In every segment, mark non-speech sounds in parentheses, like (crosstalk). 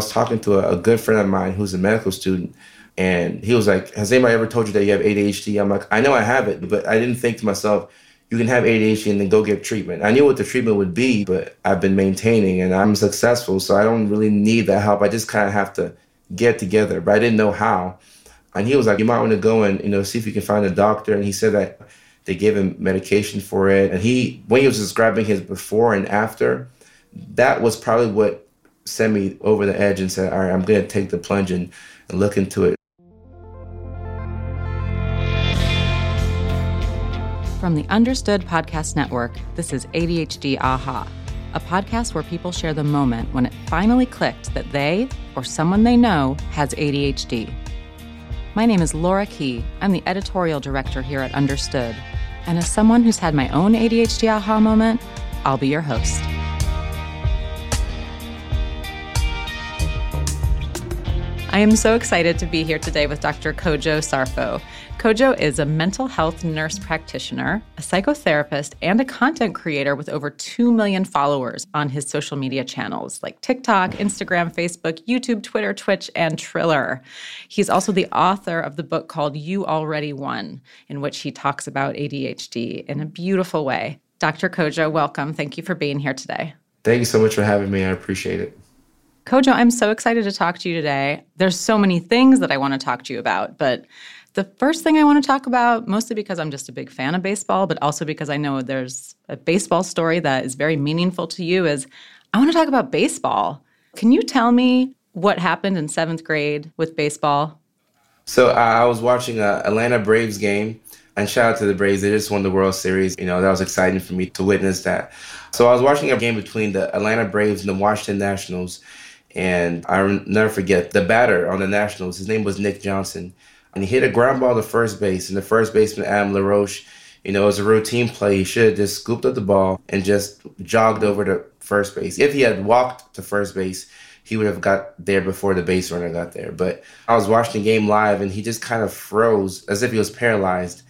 was talking to a, a good friend of mine who's a medical student, and he was like, Has anybody ever told you that you have ADHD? I'm like, I know I have it, but I didn't think to myself, you can have ADHD and then go get treatment. I knew what the treatment would be, but I've been maintaining and I'm successful. So I don't really need that help. I just kind of have to get together, but I didn't know how. And he was like, you might want to go and, you know, see if you can find a doctor. And he said that they gave him medication for it. And he, when he was describing his before and after, that was probably what sent me over the edge and said, all right, I'm going to take the plunge and, and look into it. From the Understood Podcast Network, this is ADHD Aha, a podcast where people share the moment when it finally clicked that they or someone they know has ADHD. My name is Laura Key. I'm the editorial director here at Understood. And as someone who's had my own ADHD aha moment, I'll be your host. I am so excited to be here today with Dr. Kojo Sarfo. Kojo is a mental health nurse practitioner, a psychotherapist, and a content creator with over 2 million followers on his social media channels like TikTok, Instagram, Facebook, YouTube, Twitter, Twitch, and Triller. He's also the author of the book called You Already Won, in which he talks about ADHD in a beautiful way. Dr. Kojo, welcome. Thank you for being here today. Thank you so much for having me. I appreciate it. Kojo, I'm so excited to talk to you today. There's so many things that I want to talk to you about, but the first thing I want to talk about, mostly because I'm just a big fan of baseball, but also because I know there's a baseball story that is very meaningful to you, is I want to talk about baseball. Can you tell me what happened in seventh grade with baseball? So uh, I was watching a Atlanta Braves game, and shout out to the Braves. They just won the World Series. You know, that was exciting for me to witness that. So I was watching a game between the Atlanta Braves and the Washington Nationals. And I'll never forget the batter on the Nationals. His name was Nick Johnson. And he hit a ground ball to first base. And the first baseman, Adam LaRoche, you know, it was a routine play. He should have just scooped up the ball and just jogged over to first base. If he had walked to first base, he would have got there before the base runner got there. But I was watching the game live and he just kind of froze as if he was paralyzed.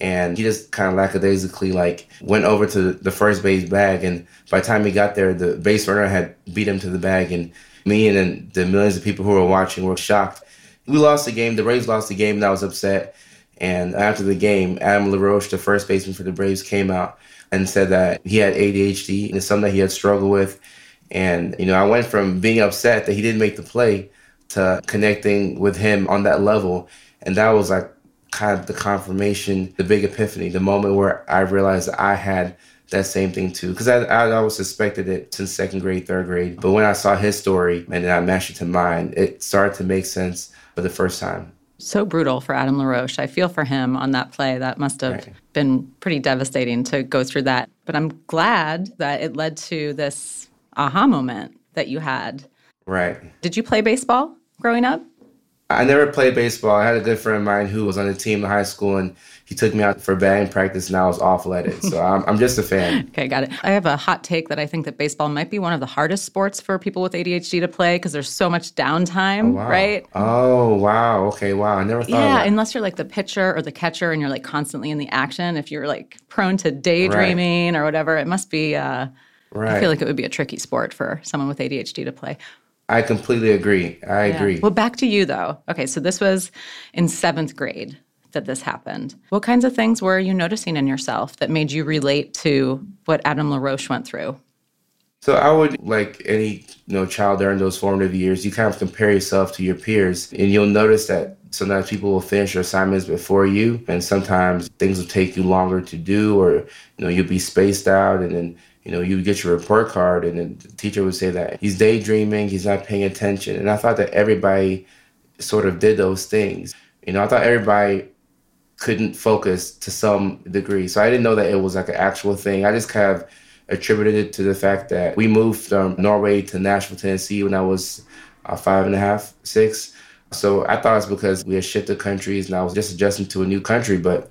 And he just kind of lackadaisically like went over to the first base bag. And by the time he got there, the base runner had beat him to the bag. And me and the millions of people who were watching were shocked. We lost the game. The Braves lost the game, and I was upset. And after the game, Adam LaRoche, the first baseman for the Braves, came out and said that he had ADHD and it's something that he had struggled with. And, you know, I went from being upset that he didn't make the play to connecting with him on that level. And that was like kind of the confirmation, the big epiphany, the moment where I realized that I had that same thing too. Because I, I always suspected it since second grade, third grade. But when I saw his story and then I matched it to mine, it started to make sense for the first time. So brutal for Adam LaRoche. I feel for him on that play. That must have right. been pretty devastating to go through that. But I'm glad that it led to this aha moment that you had. Right. Did you play baseball growing up? I never played baseball. I had a good friend of mine who was on the team in high school, and he took me out for batting practice, and I was awful at it. So (laughs) I'm, I'm just a fan. okay, got it. I have a hot take that I think that baseball might be one of the hardest sports for people with ADHD to play because there's so much downtime, oh, wow. right? Oh, wow. Okay, wow. I never thought Yeah, unless you're like the pitcher or the catcher and you're like constantly in the action. If you're like prone to daydreaming right. or whatever, it must be. Uh, right. I feel like it would be a tricky sport for someone with ADHD to play. I completely agree. I yeah. agree. Well, back to you though. Okay, so this was in seventh grade that this happened. What kinds of things were you noticing in yourself that made you relate to what Adam LaRoche went through? So I would like any you know child during those formative years, you kind of compare yourself to your peers, and you'll notice that sometimes people will finish your assignments before you, and sometimes things will take you longer to do, or you know you'll be spaced out, and then you know, you get your report card and then the teacher would say that he's daydreaming, he's not paying attention. And I thought that everybody sort of did those things. You know, I thought everybody couldn't focus to some degree. So I didn't know that it was like an actual thing. I just kind of attributed it to the fact that we moved from Norway to Nashville, Tennessee when I was uh, five and a half, six. So I thought it's because we had shifted countries and I was just adjusting to a new country. But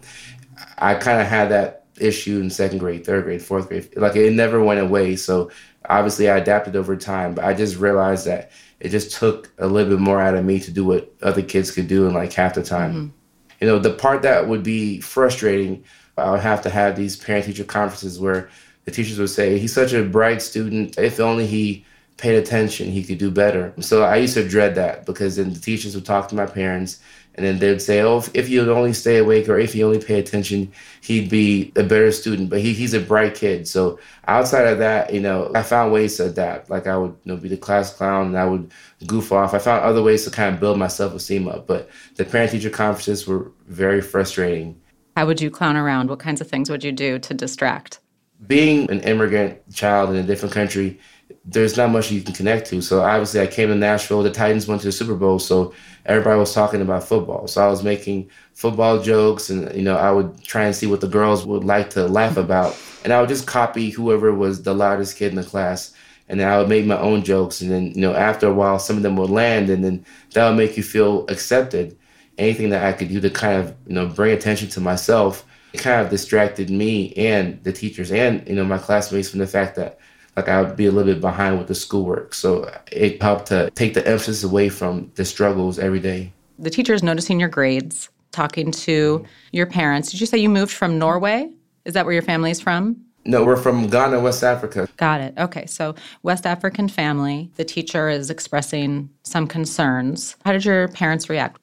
I kind of had that issue in second grade, third grade, fourth grade. Like it never went away. So obviously I adapted over time, but I just realized that it just took a little bit more out of me to do what other kids could do in like half the time. Mm-hmm. You know, the part that would be frustrating, I would have to have these parent teacher conferences where the teachers would say, he's such a bright student. If only he paid attention, he could do better. So I used to dread that because then the teachers would talk to my parents and then they'd say, oh, if he would only stay awake or if he only pay attention, he'd be a better student. But he, he's a bright kid. So outside of that, you know, I found ways to adapt. Like I would you know, be the class clown and I would goof off. I found other ways to kind of build my self-esteem up. But the parent-teacher conferences were very frustrating. How would you clown around? What kinds of things would you do to distract? Being an immigrant child in a different country, there's not much you can connect to. So obviously, I came to Nashville. The Titans went to the Super Bowl, so everybody was talking about football. So I was making football jokes, and you know, I would try and see what the girls would like to laugh (laughs) about, and I would just copy whoever was the loudest kid in the class, and then I would make my own jokes, and then you know, after a while, some of them would land, and then that would make you feel accepted. Anything that I could do to kind of you know bring attention to myself, it kind of distracted me and the teachers and you know my classmates from the fact that like I would be a little bit behind with the schoolwork. So it helped to take the emphasis away from the struggles every day. The teachers noticing your grades, talking to your parents. Did you say you moved from Norway? Is that where your family is from? No, we're from Ghana, West Africa. Got it. Okay. So, West African family, the teacher is expressing some concerns. How did your parents react?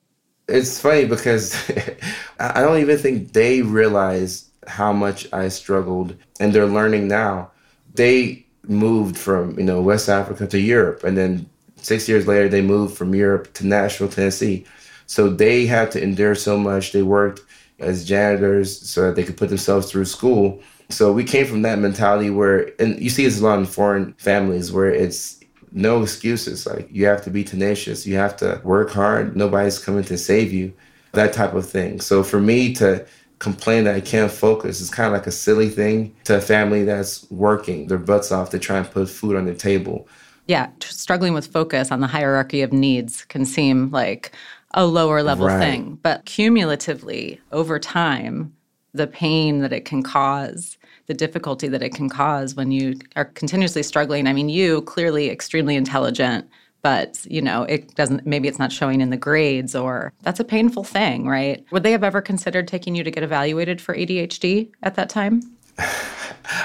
It's funny because (laughs) I don't even think they realize how much I struggled, and they're learning now. They moved from you know West Africa to Europe, and then six years later they moved from Europe to Nashville, Tennessee. So they had to endure so much. They worked as janitors so that they could put themselves through school. So we came from that mentality where, and you see this a lot in foreign families where it's no excuses. Like you have to be tenacious, you have to work hard. Nobody's coming to save you, that type of thing. So for me to complain that I can't focus. It's kind of like a silly thing to a family that's working their butts off to try and put food on the table. Yeah, struggling with focus on the hierarchy of needs can seem like a lower level right. thing, but cumulatively over time, the pain that it can cause, the difficulty that it can cause when you are continuously struggling. I mean, you clearly extremely intelligent, but you know it doesn't maybe it's not showing in the grades or that's a painful thing right? Would they have ever considered taking you to get evaluated for adhd at that time? (laughs)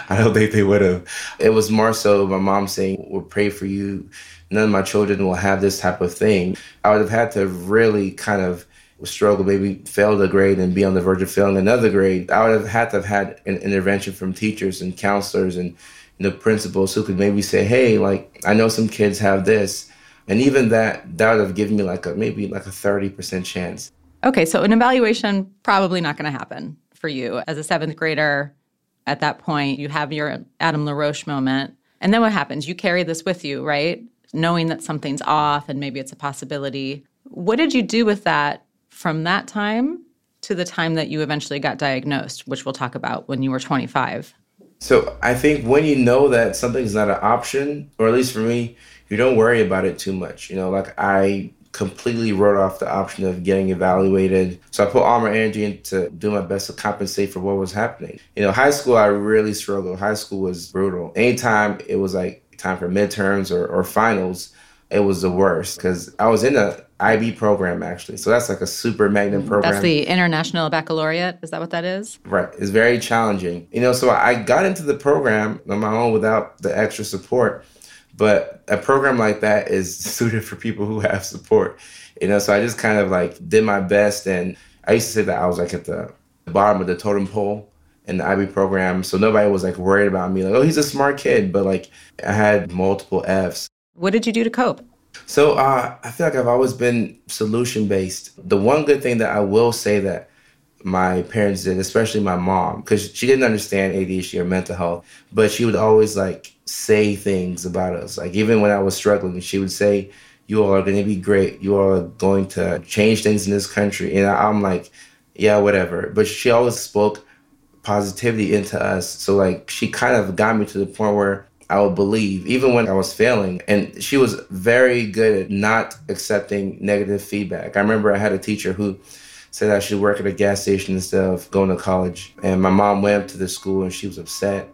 I don't think they would have. It was more so my mom saying we'll pray for you. None of my children will have this type of thing. I would have had to really kind of struggle, maybe fail a grade and be on the verge of failing another grade. I would have had to have had an intervention from teachers and counselors and the principals who could maybe say, hey, like, I know some kids have this and even that, that would have given me like a maybe like a 30% chance. Okay, so an evaluation probably not going to happen for you as a seventh grader. At that point, you have your Adam LaRoche moment. And then what happens? You carry this with you, right? Knowing that something's off and maybe it's a possibility. What did you do with that from that time to the time that you eventually got diagnosed, which we'll talk about when you were 25? So I think when you know that something's not an option, or at least for me, you don't worry about it too much. You know, like I completely wrote off the option of getting evaluated. So I put all my energy into doing my best to compensate for what was happening. You know, high school, I really struggled. High school was brutal. Anytime it was like time for midterms or, or finals, it was the worst because I was in a IB program actually. So that's like a super magnet program. That's the International Baccalaureate. Is that what that is? Right. It's very challenging. You know, so I got into the program on my own without the extra support. But a program like that is suited for people who have support. You know, so I just kind of like did my best and I used to say that I was like at the bottom of the totem pole in the IB program. So nobody was like worried about me, like, oh, he's a smart kid. But like I had multiple F's. What did you do to cope? So uh, I feel like I've always been solution based. The one good thing that I will say that my parents did, especially my mom, because she didn't understand ADHD or mental health, but she would always like say things about us. Like even when I was struggling, she would say, "You all are going to be great. You all are going to change things in this country." And I'm like, "Yeah, whatever." But she always spoke positivity into us. So like she kind of got me to the point where I would believe, even when I was failing. And she was very good at not accepting negative feedback. I remember I had a teacher who said I should work at a gas station instead of going to college. And my mom went up to the school and she was upset.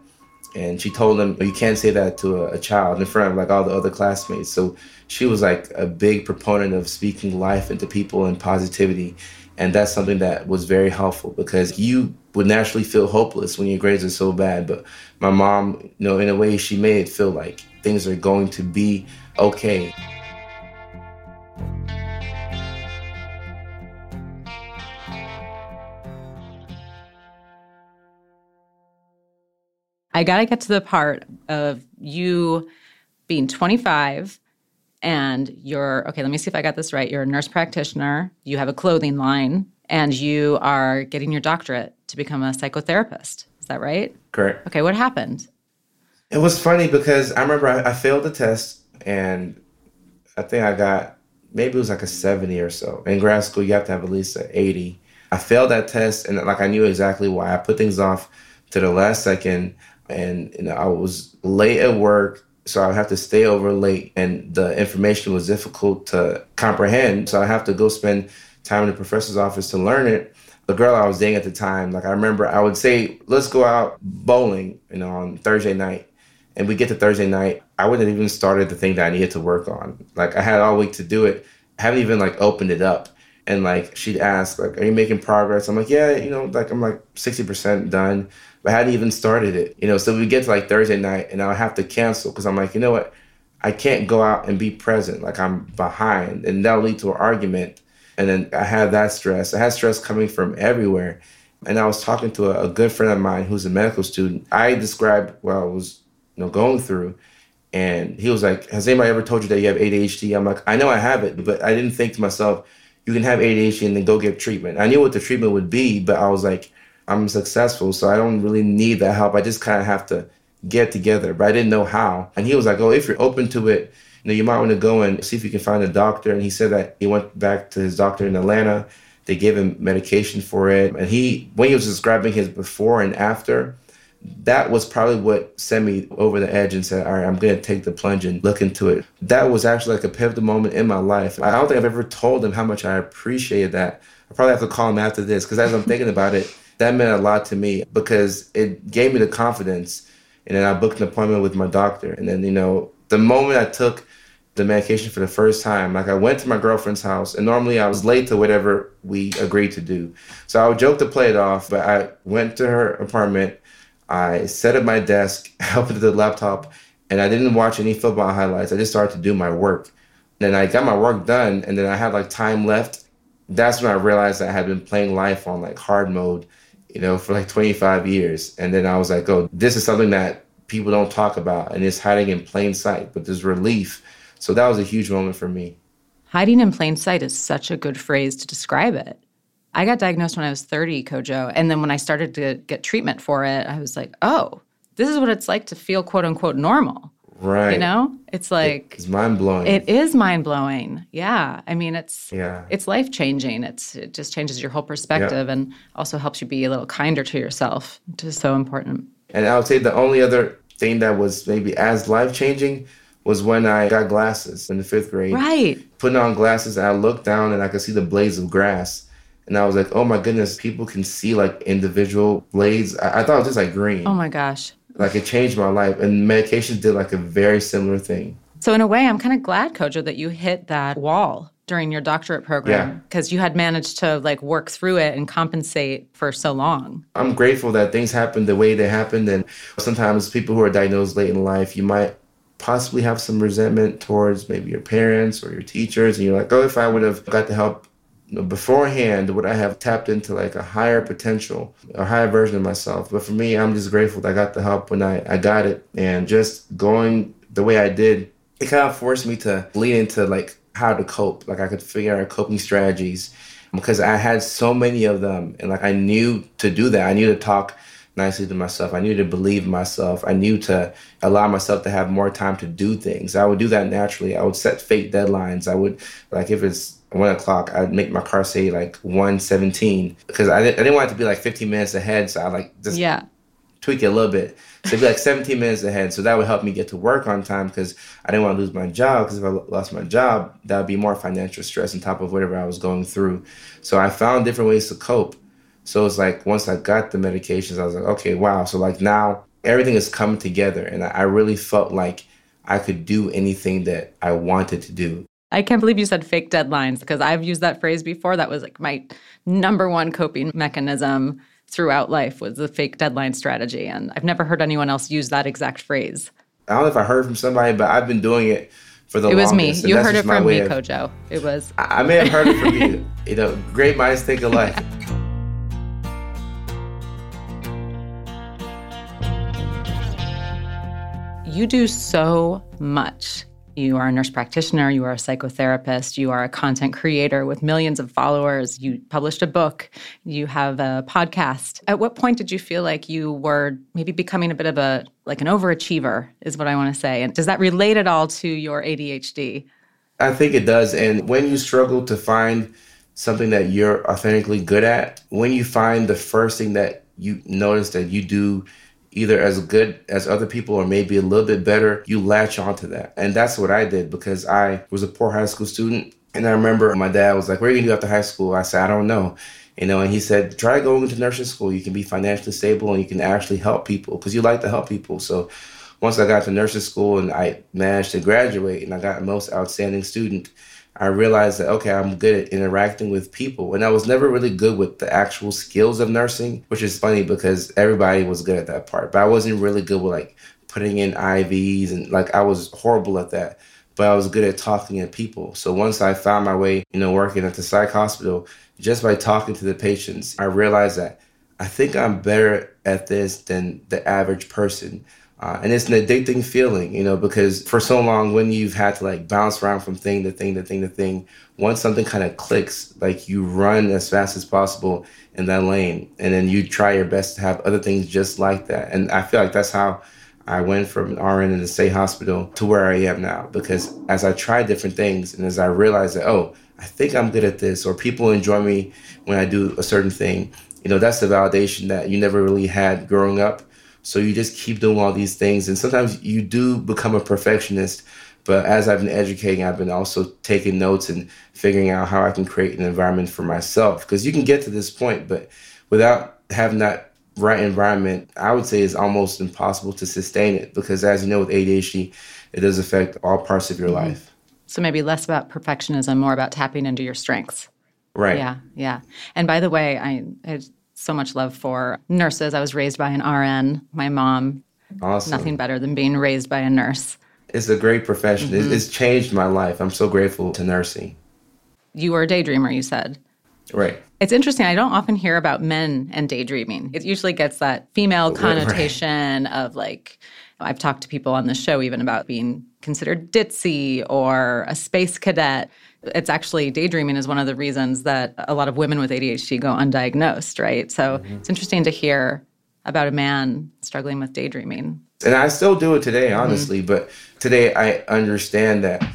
And she told him, You can't say that to a, a child in front of like all the other classmates. So she was like a big proponent of speaking life into people and positivity. And that's something that was very helpful because you would naturally feel hopeless when your grades are so bad. But my mom, you know, in a way, she made it feel like things are going to be okay. I got to get to the part of you being 25 and you're okay, let me see if I got this right. You're a nurse practitioner, you have a clothing line, and you are getting your doctorate to become a psychotherapist. Is that right? Correct. Okay, what happened? It was funny because I remember I, I failed the test and I think I got maybe it was like a 70 or so. In grad school, you have to have at least an 80. I failed that test and like I knew exactly why. I put things off to the last second and you know, I was late at work, so I have to stay over late, and the information was difficult to comprehend. So I have to go spend time in the professor's office to learn it. The girl I was dating at the time, like I remember, I would say, "Let's go out bowling," you know, on Thursday night, and we get to Thursday night. I wouldn't even started the thing that I needed to work on. Like I had all week to do it. I haven't even like opened it up. And like she'd ask, like, "Are you making progress?" I'm like, "Yeah, you know, like I'm like sixty percent done." but I hadn't even started it. You know, so we get to like Thursday night and I'll have to cancel because I'm like, you know what? I can't go out and be present. Like I'm behind. And that'll lead to an argument. And then I had that stress. I had stress coming from everywhere. And I was talking to a, a good friend of mine who's a medical student. I described what I was, you know, going through. And he was like, Has anybody ever told you that you have ADHD? I'm like, I know I have it, but I didn't think to myself, you can have ADHD and then go get treatment. I knew what the treatment would be, but I was like, I'm successful, so I don't really need that help. I just kind of have to get together, but I didn't know how. And he was like, "Oh, if you're open to it, you know, you might want to go and see if you can find a doctor." And he said that he went back to his doctor in Atlanta. They gave him medication for it, and he, when he was describing his before and after, that was probably what sent me over the edge and said, all right, I'm going to take the plunge and look into it. That was actually like a pivotal moment in my life. I don't think I've ever told him how much I appreciated that. I probably have to call him after this because as I'm thinking about it, that meant a lot to me because it gave me the confidence. And then I booked an appointment with my doctor. And then, you know, the moment I took the medication for the first time, like I went to my girlfriend's house, and normally I was late to whatever we agreed to do. So I would joke to play it off, but I went to her apartment. I set up my desk, (laughs) opened the laptop, and I didn't watch any football highlights. I just started to do my work. And then I got my work done, and then I had like time left. That's when I realized I had been playing life on like hard mode you know, for like 25 years. And then I was like, oh, this is something that people don't talk about and it's hiding in plain sight, but there's relief. So that was a huge moment for me. Hiding in plain sight is such a good phrase to describe it. I got diagnosed when I was 30, Kojo. And then when I started to get treatment for it, I was like, oh, this is what it's like to feel quote unquote normal. Right. You know, it's like it's mind blowing. It is mind blowing. Yeah. I mean, it's yeah. it's life changing. It's it just changes your whole perspective yeah. and also helps you be a little kinder to yourself, which is so important. And I would say the only other thing that was maybe as life changing was when I got glasses in the fifth grade. Right. Putting on glasses, and I looked down and I could see the blades of grass. And I was like, oh my goodness, people can see like individual blades. I, I thought it was just like green. Oh my gosh. Like it changed my life. And medications did like a very similar thing. So in a way, I'm kind of glad, Kojo, that you hit that wall during your doctorate program because yeah. you had managed to like work through it and compensate for so long. I'm grateful that things happened the way they happened. And sometimes people who are diagnosed late in life, you might possibly have some resentment towards maybe your parents or your teachers. And you're like, oh, if I would have got the help beforehand would I have tapped into like a higher potential, a higher version of myself. But for me, I'm just grateful that I got the help when I, I got it. And just going the way I did, it kind of forced me to lean into like how to cope. Like I could figure out coping strategies because I had so many of them. And like I knew to do that. I knew to talk nicely to myself. I knew to believe myself. I knew to allow myself to have more time to do things. I would do that naturally. I would set fake deadlines. I would like if it's one o'clock, I'd make my car say like one seventeen because I didn't, I didn't want it to be like fifteen minutes ahead. So I like just yeah. tweak it a little bit. So it'd be like seventeen minutes ahead. So that would help me get to work on time because I didn't want to lose my job. Because if I lost my job, that would be more financial stress on top of whatever I was going through. So I found different ways to cope. So it's like once I got the medications, I was like, okay, wow. So like now everything is coming together, and I really felt like I could do anything that I wanted to do. I can't believe you said fake deadlines because I've used that phrase before. That was like my number one coping mechanism throughout life was the fake deadline strategy. And I've never heard anyone else use that exact phrase. I don't know if I heard from somebody, but I've been doing it for the longest. It was longest. me. You heard it from me, of- Kojo. It was I I may have heard it from you. (laughs) You know, great minds think alike. (laughs) You do so much. You are a nurse practitioner, you are a psychotherapist, you are a content creator with millions of followers, you published a book, you have a podcast. At what point did you feel like you were maybe becoming a bit of a like an overachiever is what I want to say. And does that relate at all to your ADHD? I think it does. And when you struggle to find something that you're authentically good at, when you find the first thing that you notice that you do either as good as other people or maybe a little bit better, you latch onto that. And that's what I did because I was a poor high school student. And I remember my dad was like, What are you gonna do after high school? I said, I don't know. You know, and he said, try going into nursing school. You can be financially stable and you can actually help people because you like to help people. So once I got to nursing school and I managed to graduate and I got most outstanding student, I realized that okay, I'm good at interacting with people. And I was never really good with the actual skills of nursing, which is funny because everybody was good at that part. But I wasn't really good with like putting in IVs and like I was horrible at that. But I was good at talking to people. So once I found my way, you know, working at the psych hospital, just by talking to the patients, I realized that I think I'm better at this than the average person. Uh, and it's an addicting feeling, you know, because for so long, when you've had to like bounce around from thing to thing to thing to thing, once something kind of clicks, like you run as fast as possible in that lane, and then you try your best to have other things just like that. And I feel like that's how I went from an RN in the state hospital to where I am now. Because as I tried different things, and as I realized that, oh, I think I'm good at this, or people enjoy me when I do a certain thing, you know, that's the validation that you never really had growing up. So you just keep doing all these things. And sometimes you do become a perfectionist. But as I've been educating, I've been also taking notes and figuring out how I can create an environment for myself. Because you can get to this point, but without having that right environment, I would say it's almost impossible to sustain it. Because as you know, with ADHD, it does affect all parts of your mm-hmm. life. So maybe less about perfectionism, more about tapping into your strengths. Right. Yeah, yeah. And by the way, I, I so much love for nurses. I was raised by an RN. My mom, Awesome. nothing better than being raised by a nurse. It's a great profession. It's, mm-hmm. it's changed my life. I'm so grateful to nursing. You were a daydreamer, you said. Right. It's interesting. I don't often hear about men and daydreaming. It usually gets that female Right, right. connotation of like, I've talked to people on the show even about being considered ditzy or a space cadet. It's actually daydreaming is one of the reasons that a lot of women with ADHD go undiagnosed, right? So mm-hmm. it's interesting to hear about a man struggling with daydreaming. And I still do it today, mm-hmm. honestly. But today I understand that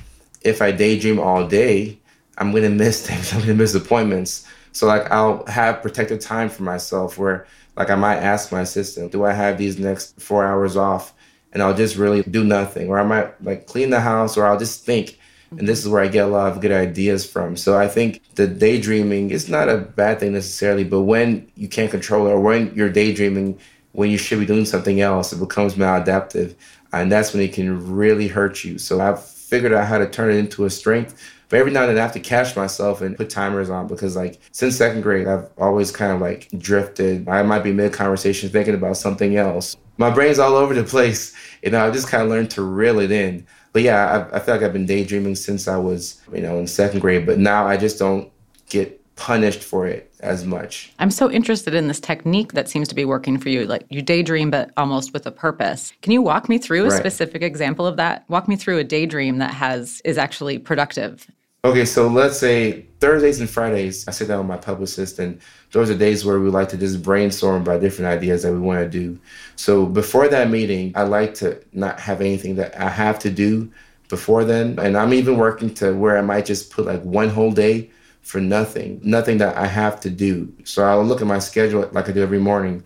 if I daydream all day, I'm going to miss (laughs) things. I'm going to miss appointments. So, like, I'll have protected time for myself where, like, I might ask my assistant, do I have these next four hours off? And I'll just really do nothing. Or I might, like, clean the house or I'll just think. And this is where I get a lot of good ideas from. So I think the daydreaming is not a bad thing necessarily, but when you can't control it or when you're daydreaming when you should be doing something else, it becomes maladaptive. And that's when it can really hurt you. So I've figured out how to turn it into a strength. But every now and then I have to catch myself and put timers on because like since second grade, I've always kind of like drifted. I might be mid conversation thinking about something else. My brain's all over the (laughs) place. You know, I just kind of learned to reel it in. But yeah, I, I feel like I've been daydreaming since I was, you know, in second grade. But now I just don't get punished for it as much. I'm so interested in this technique that seems to be working for you. Like you daydream, but almost with a purpose. Can you walk me through a Right. specific example of that? Walk me through a daydream that has is actually productive. Okay, so let's say Thursdays and Fridays, I sit down with my publicist, and those are days where we like to just brainstorm about different ideas that we want to do. So before that meeting, I like to not have anything that I have to do before then. And I'm even working to where I might just put like one whole day for nothing, nothing that I have to do. So I'll look at my schedule like I do every morning,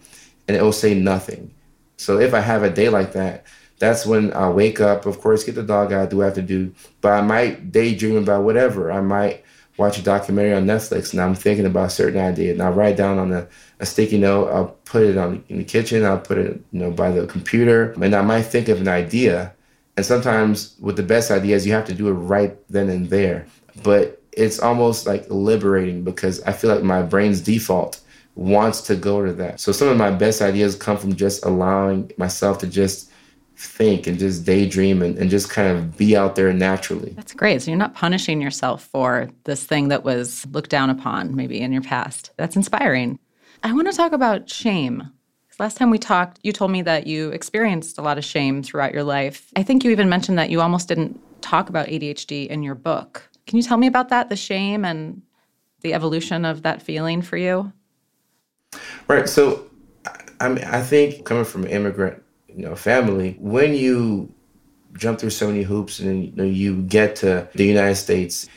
and it will say nothing. So if I have a day like that, that's when I wake up, of course, get the dog out, do what I have to do. But I might daydream about whatever. I might watch a documentary on Netflix and I'm thinking about a certain idea. And I'll write down on a, a sticky note, I'll put it on in the kitchen, I'll put it, you know, by the computer. And I might think of an idea. And sometimes with the best ideas, you have to do it right then and there. But it's almost like liberating because I feel like my brain's default wants to go to that. So some of my best ideas come from just allowing myself to just think and just daydream and, and just kind of be out there naturally. That's great. So you're not punishing yourself for this thing that was looked down upon maybe in your past. That's inspiring. I want to talk about shame. Last time we talked, you told me that you experienced a lot of shame throughout your life. I think you even mentioned that you almost didn't talk about ADHD in your book. Can you tell me about that, the shame and the evolution of that feeling for you? Right. So, I mean, I think coming from an immigrant, you know, family, when you jump through so many hoops and you, know, you get to the United States,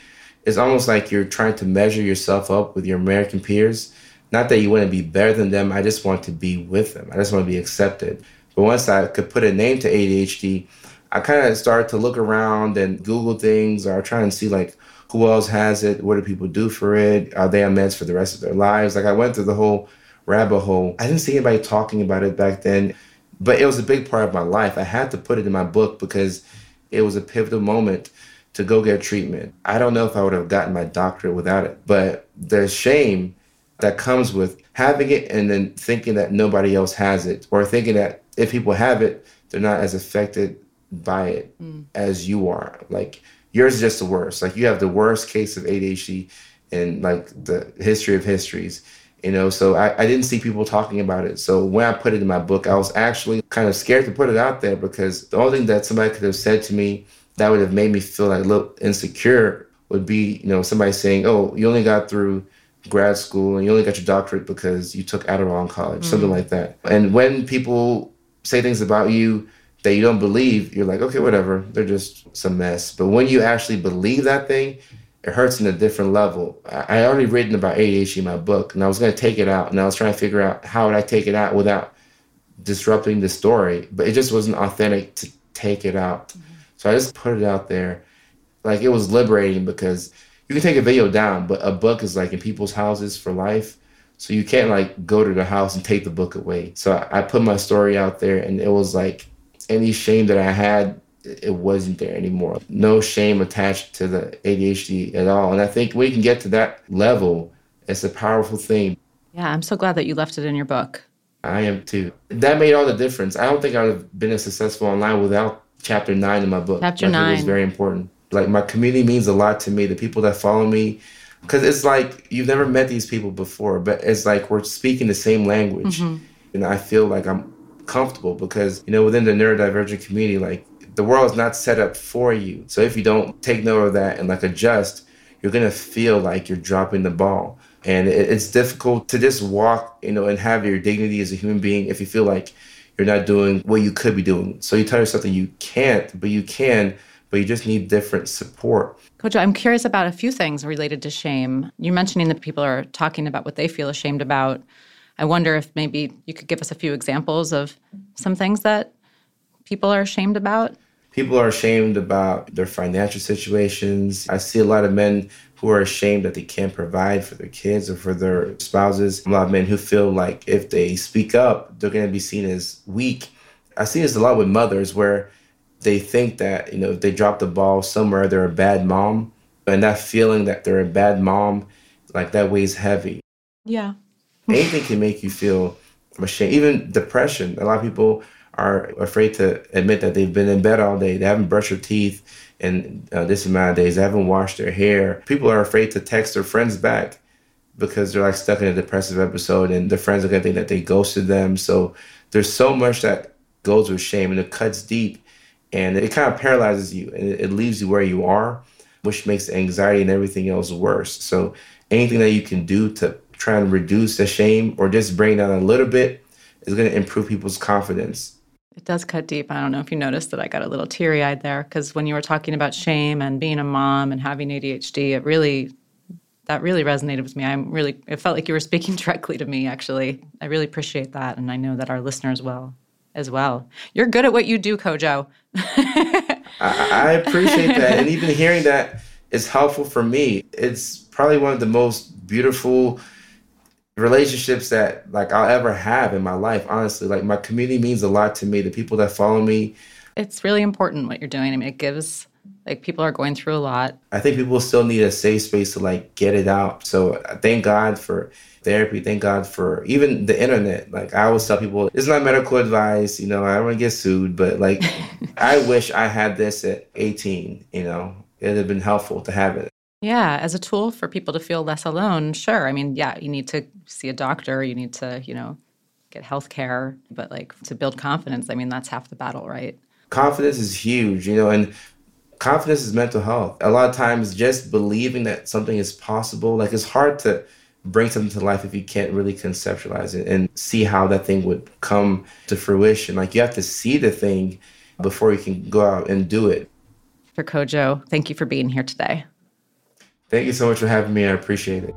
it's almost like you're trying to measure yourself up with your American peers. Not that you want to be better than them. I just want to be with them. I just want to be accepted. But once I could put a name to ADHD, I kind of started to look around and Google things or try and see like who else has it, what do people do for it, are they on meds for the rest of their lives. Like I went through the whole rabbit hole. I didn't see anybody talking about it back then, but it was a big part of my life. I had to put it in my book because it was a pivotal moment to go get treatment. I don't know if I would have gotten my doctorate without it, but the shame that comes with having it and then thinking that nobody else has it, or thinking that if people have it, they're not as affected by it mm. as you are. Like yours is just the worst. Like you have the worst case of ADHD in like the history of histories. You know, so I, I didn't see people talking about it. So when I put it in my book, I was actually kind of scared to put it out there because the only thing that somebody could have said to me that would have made me feel like a little insecure would be, you know, somebody saying, "Oh, you only got through grad school and you only got your doctorate because you took Adderall in college," mm something like that. And when people say things about you that you don't believe, you're like, okay, whatever. They're just some mess. But when you actually believe that thing, it hurts in a different level. I, I already written about ADHD in my book, and I was going to take it out, and I was trying to figure out how would I take it out without disrupting the story. But it just wasn't authentic to take it out. Mm-hmm. So I just put it out there. Like it was liberating because you can take a video down, but a book is like in people's houses for life. So you can't like go to the house and take the book away. So I, I put my story out there, and it was like any shame that I had, it wasn't there anymore. No shame attached to the ADHD at all. And I think when you can get to that level, it's a powerful thing. Yeah, I'm so glad that you left it in your book. I am too. That made all the difference. I don't think I would have been as successful online without chapter nine in my book. Chapter like, nine. It was very important. Like my community means a lot to me. The people that follow me, because it's like you've never met these people before, but it's like we're speaking the same language. Mm-hmm. And I feel like I'm comfortable because you know within the neurodivergent community like the world is not set up for you so if you don't take note of that and like adjust you're gonna feel like you're dropping the ball and it's difficult to just walk you know and have your dignity as a human being if you feel like you're not doing what you could be doing so you tell yourself that you can't but you can but you just need different support Kojo, I'm curious about a few things related to shame. You're mentioning that people are talking about what they feel ashamed about. I wonder if maybe you could give us a few examples of some things that people are ashamed about. People are ashamed about their financial situations. I see a lot of men who are ashamed that they can't provide for their kids or for their spouses. A lot of men who feel like if they speak up, they're going to be seen as weak. I see this a lot with mothers where they think that, you know, if they drop the ball somewhere, they're a bad mom. And that feeling that they're a bad mom, like that weighs heavy. Yeah anything can make you feel ashamed. Even depression. A lot of people are afraid to admit that they've been in bed all day. They haven't brushed their teeth in uh, this amount of days. They haven't washed their hair. People are afraid to text their friends back because they're like stuck in a depressive episode and their friends are going to think that they ghosted them. So there's so much that goes with shame and it cuts deep and it kind of paralyzes you and it leaves you where you are, which makes anxiety and everything else worse. So anything that you can do to try and reduce the shame or just bring down a little bit is going to improve people's confidence. It does cut deep. I don't know if you noticed that I got a little teary eyed there because when you were talking about shame and being a mom and having ADHD, it really, that really resonated with me. I'm really, it felt like you were speaking (laughs) directly to me, actually. I really appreciate that. And I know that our listeners will as well. You're good at what you do, Kojo. (laughs) I, I appreciate that. And even hearing that is helpful for me. It's probably one of the most beautiful relationships that like I'll ever have in my life. Honestly, like my community means a lot to me. The people that follow me. It's really important what you're doing. I mean, it gives Like people are going through a lot. I think people still need a safe space to like get it out. So uh, thank God for therapy. Thank God for even the internet. Like I always tell people, it's not medical advice. You know, I don't want to get sued, but like (laughs) I wish I had this at 18. You know, it'd have been helpful to have it. Yeah, as a tool for people to feel less alone. Sure. I mean, yeah, you need to see a doctor. You need to, you know, get health care. But like to build confidence, I mean, that's half the battle, right? Confidence is huge, you know, and confidence is mental health. A lot of times, just believing that something is possible, like it's hard to bring something to life if you can't really conceptualize it and see how that thing would come to fruition. Like you have to see the thing before you can go out and do it. For Kojo, thank you for being here today. Thank you so much for having me. I appreciate it.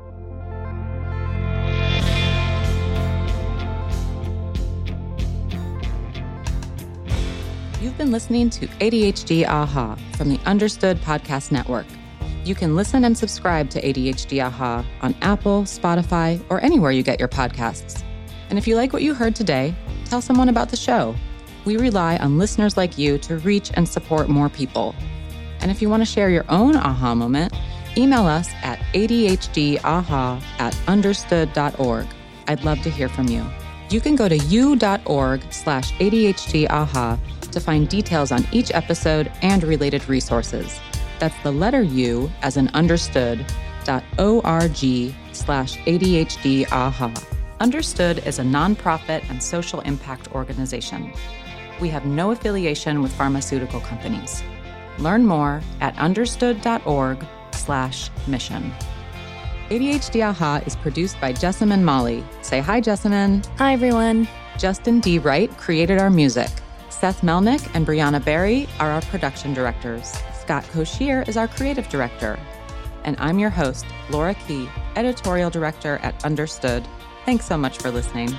You've been listening to ADHD Aha from the Understood Podcast Network. You can listen and subscribe to ADHD Aha on Apple, Spotify, or anywhere you get your podcasts. And if you like what you heard today, tell someone about the show. We rely on listeners like you to reach and support more people. And if you want to share your own aha moment, email us at adhdaha at understood.org. I'd love to hear from you. You can go to u.org slash adhdaha to find details on each episode and related resources. That's the letter U as an understood dot org slash ADHD AHA. Understood is a nonprofit and social impact organization. We have no affiliation with pharmaceutical companies. Learn more at understood.org slash mission. ADHD AHA is produced by Jessamine Molli. Say hi, Jessamine. Hi, everyone. Justin D. Wright created our music. Seth Melnick and Brianna Berry are our production directors. Scott Cocchiere is our creative director. And I'm your host, Laura Key, editorial director at Understood. Thanks so much for listening.